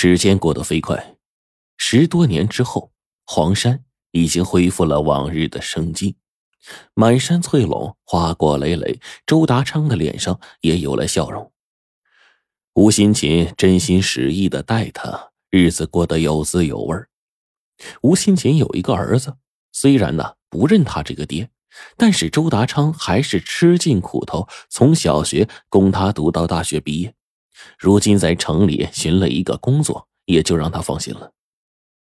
时间过得飞快，十多年之后，黄山已经恢复了往日的生机，满山翠垄，花果累累。周达昌的脸上也有了笑容。吴新琴真心实意的待他，日子过得有滋有味。吴新琴有一个儿子，虽然呢不认他这个爹，但是周达昌还是吃尽苦头，从小学供他读到大学毕业。如今在城里寻了一个工作，也就让他放心了。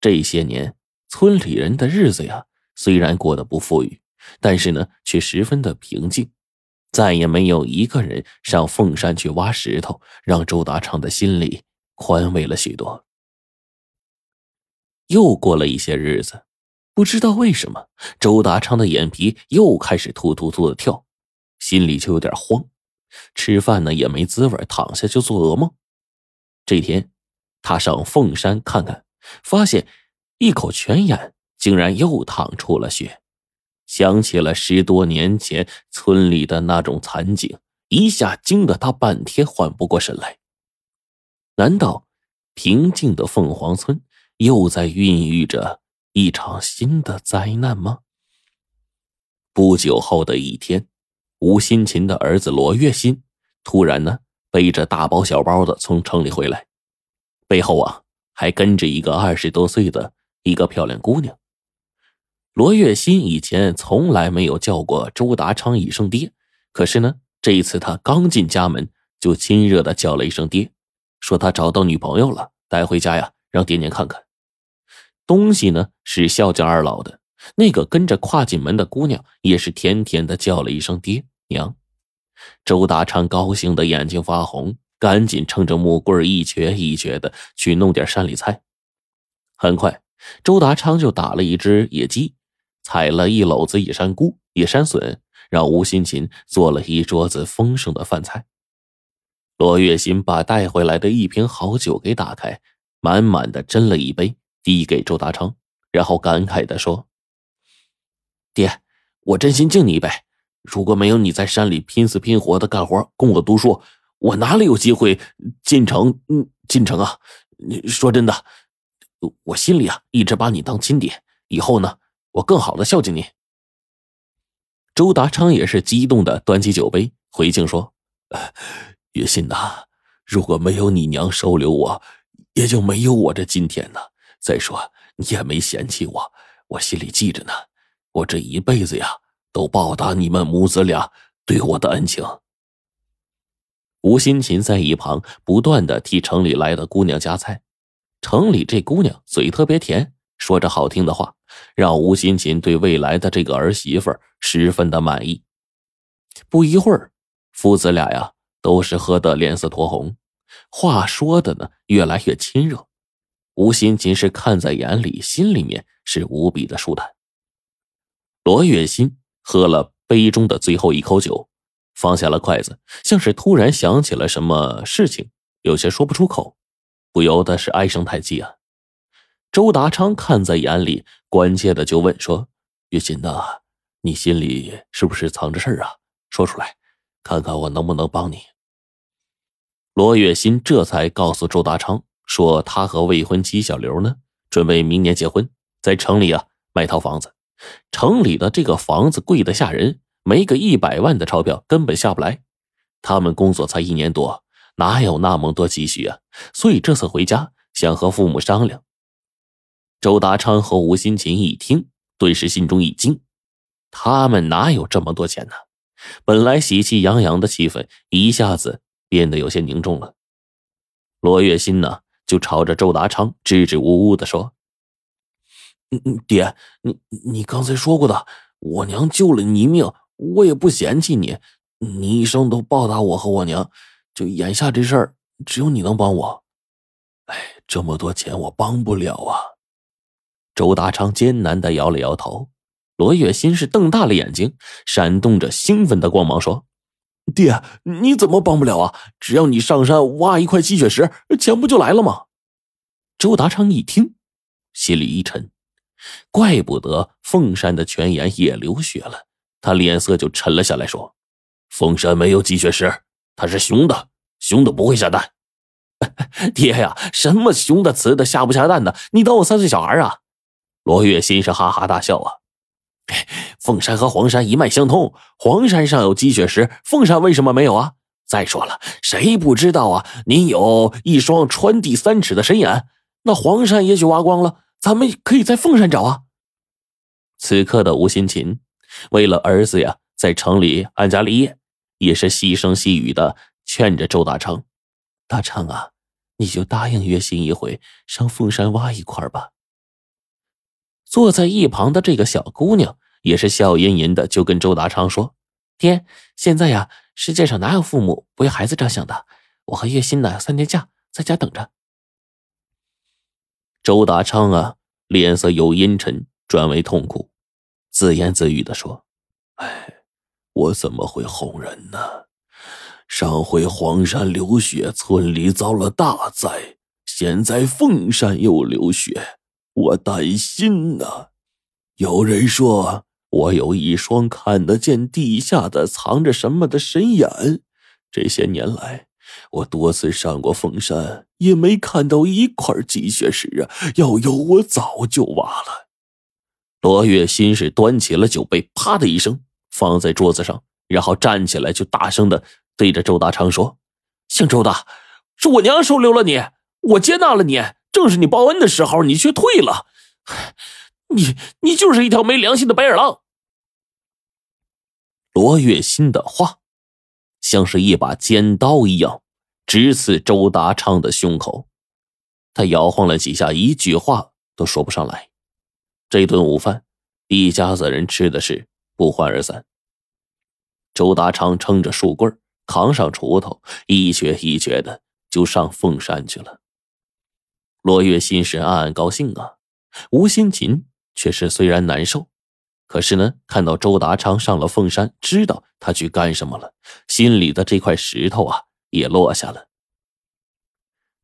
这些年，村里人的日子呀，虽然过得不富裕，但是呢，却十分的平静。再也没有一个人上凤山去挖石头，让周达昌的心里宽慰了许多。又过了一些日子，不知道为什么，周达昌的眼皮又开始突突突的跳，心里就有点慌。吃饭呢也没滋味，躺下就做噩梦。这天，他上凤山看看，发现一口泉眼竟然又淌出了血，想起了十多年前村里的那种惨景，一下惊得他半天缓不过神来。难道平静的凤凰村又在孕育着一场新的灾难吗？不久后的一天。吴新琴的儿子罗月新突然呢，背着大包小包的从城里回来，背后啊还跟着一个二十多岁的一个漂亮姑娘。罗月新以前从来没有叫过周达昌一声爹，可是呢，这一次他刚进家门就亲热的叫了一声爹，说他找到女朋友了，带回家呀，让爹娘看看。东西呢是孝敬二老的。那个跟着跨进门的姑娘也是甜甜的叫了一声“爹娘”，周达昌高兴的眼睛发红，赶紧撑着木棍一瘸一瘸的去弄点山里菜。很快，周达昌就打了一只野鸡，采了一篓子野山菇、野山笋，让吴新琴做了一桌子丰盛的饭菜。罗月新把带回来的一瓶好酒给打开，满满的斟了一杯，递给周达昌，然后感慨的说。爹，我真心敬你一杯。如果没有你在山里拼死拼活的干活供我读书，我哪里有机会进城？嗯，进城啊！你说真的，我心里啊一直把你当亲爹。以后呢，我更好的孝敬你。周达昌也是激动的端起酒杯回敬说：“月心呐，如果没有你娘收留我，也就没有我这今天呢。再说你也没嫌弃我，我心里记着呢。”我这一辈子呀，都报答你们母子俩对我的恩情。吴新琴在一旁不断的替城里来的姑娘夹菜，城里这姑娘嘴特别甜，说着好听的话，让吴新琴对未来的这个儿媳妇十分的满意。不一会儿，父子俩呀都是喝得脸色酡红，话说的呢越来越亲热。吴新琴是看在眼里，心里面是无比的舒坦。罗月心喝了杯中的最后一口酒，放下了筷子，像是突然想起了什么事情，有些说不出口，不由得是唉声叹气啊。周达昌看在眼里，关切的就问说：“月心呐，你心里是不是藏着事儿啊？说出来，看看我能不能帮你。”罗月心这才告诉周达昌说：“他和未婚妻小刘呢，准备明年结婚，在城里啊买套房子。”城里的这个房子贵得吓人，没个一百万的钞票根本下不来。他们工作才一年多，哪有那么多积蓄啊？所以这次回家想和父母商量。周达昌和吴新琴一听，顿时心中一惊，他们哪有这么多钱呢？本来喜气洋洋的气氛一下子变得有些凝重了。罗月心呢，就朝着周达昌支支吾吾的说。嗯嗯，爹，你你刚才说过的，我娘救了你一命，我也不嫌弃你，你一生都报答我和我娘。就眼下这事儿，只有你能帮我。哎，这么多钱我帮不了啊。周达昌艰难的摇了摇头。罗月心是瞪大了眼睛，闪动着兴奋的光芒，说：“爹，你怎么帮不了啊？只要你上山挖一块吸血石，钱不就来了吗？”周达昌一听，心里一沉。怪不得凤山的泉眼也流血了，他脸色就沉了下来，说：“凤山没有积雪石，它是雄的，雄的不会下蛋。”爹呀，什么雄的、雌的、下不下蛋的？你当我三岁小孩啊？罗月心是哈哈大笑啊。凤山和黄山一脉相通，黄山上有积雪石，凤山为什么没有啊？再说了，谁不知道啊？您有一双穿地三尺的神眼，那黄山也许挖光了，咱们可以在凤山找啊。此刻的吴新琴，为了儿子呀，在城里安家立业，也是细声细语的劝着周大昌：“大昌啊，你就答应月心一回，上凤山挖一块吧。”坐在一旁的这个小姑娘也是笑吟吟的，就跟周达昌说：“爹，现在呀，世界上哪有父母不为孩子着想的？我和月心呢，三天假，在家等着。”周达昌啊，脸色由阴沉转为痛苦，自言自语的说：“哎，我怎么会哄人呢？上回黄山流血，村里遭了大灾，现在凤山又流血。”我担心呢，有人说我有一双看得见地下的藏着什么的神眼。这些年来，我多次上过凤山，也没看到一块积雪石啊！要有，我早就挖了。罗月心是端起了酒杯，啪的一声放在桌子上，然后站起来，就大声的对着周大昌说：“姓周的，是我娘收留了你，我接纳了你。”正是你报恩的时候，你却退了，你你就是一条没良心的白眼狼。罗月心的话，像是一把尖刀一样，直刺周达昌的胸口。他摇晃了几下，一句话都说不上来。这顿午饭，一家子人吃的是不欢而散。周达昌撑着树棍，扛上锄头，一瘸一瘸的就上凤山去了。罗月心是暗暗高兴啊，吴新琴却是虽然难受，可是呢，看到周达昌上了凤山，知道他去干什么了，心里的这块石头啊也落下了。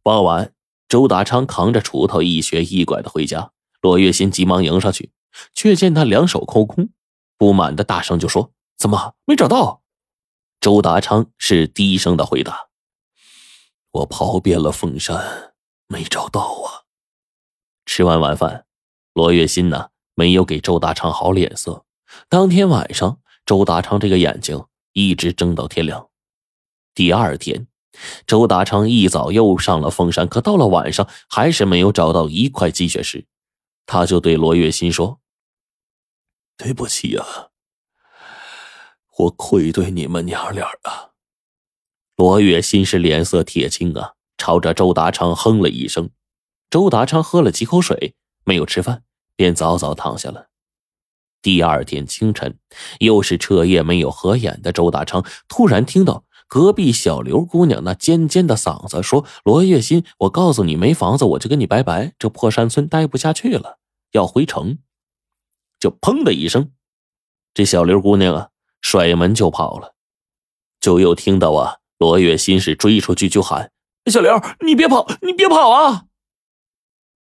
傍晚，周达昌扛着锄头一瘸一拐的回家，罗月心急忙迎上去，却见他两手空空，不满的大声就说：“怎么没找到？”周达昌是低声的回答：“我跑遍了凤山。”没找到啊！吃完晚饭，罗月心呢没有给周大昌好脸色。当天晚上，周大昌这个眼睛一直睁到天亮。第二天，周大昌一早又上了凤山，可到了晚上还是没有找到一块积雪石。他就对罗月心说：“对不起啊，我愧对你们娘俩啊。”罗月心是脸色铁青啊。朝着周达昌哼了一声，周达昌喝了几口水，没有吃饭，便早早躺下了。第二天清晨，又是彻夜没有合眼的周大昌，突然听到隔壁小刘姑娘那尖尖的嗓子说：“罗月心，我告诉你，没房子我就跟你拜拜，这破山村待不下去了，要回城。”就砰的一声，这小刘姑娘啊，甩门就跑了。就又听到啊，罗月心是追出去就喊。小刘，你别跑，你别跑啊！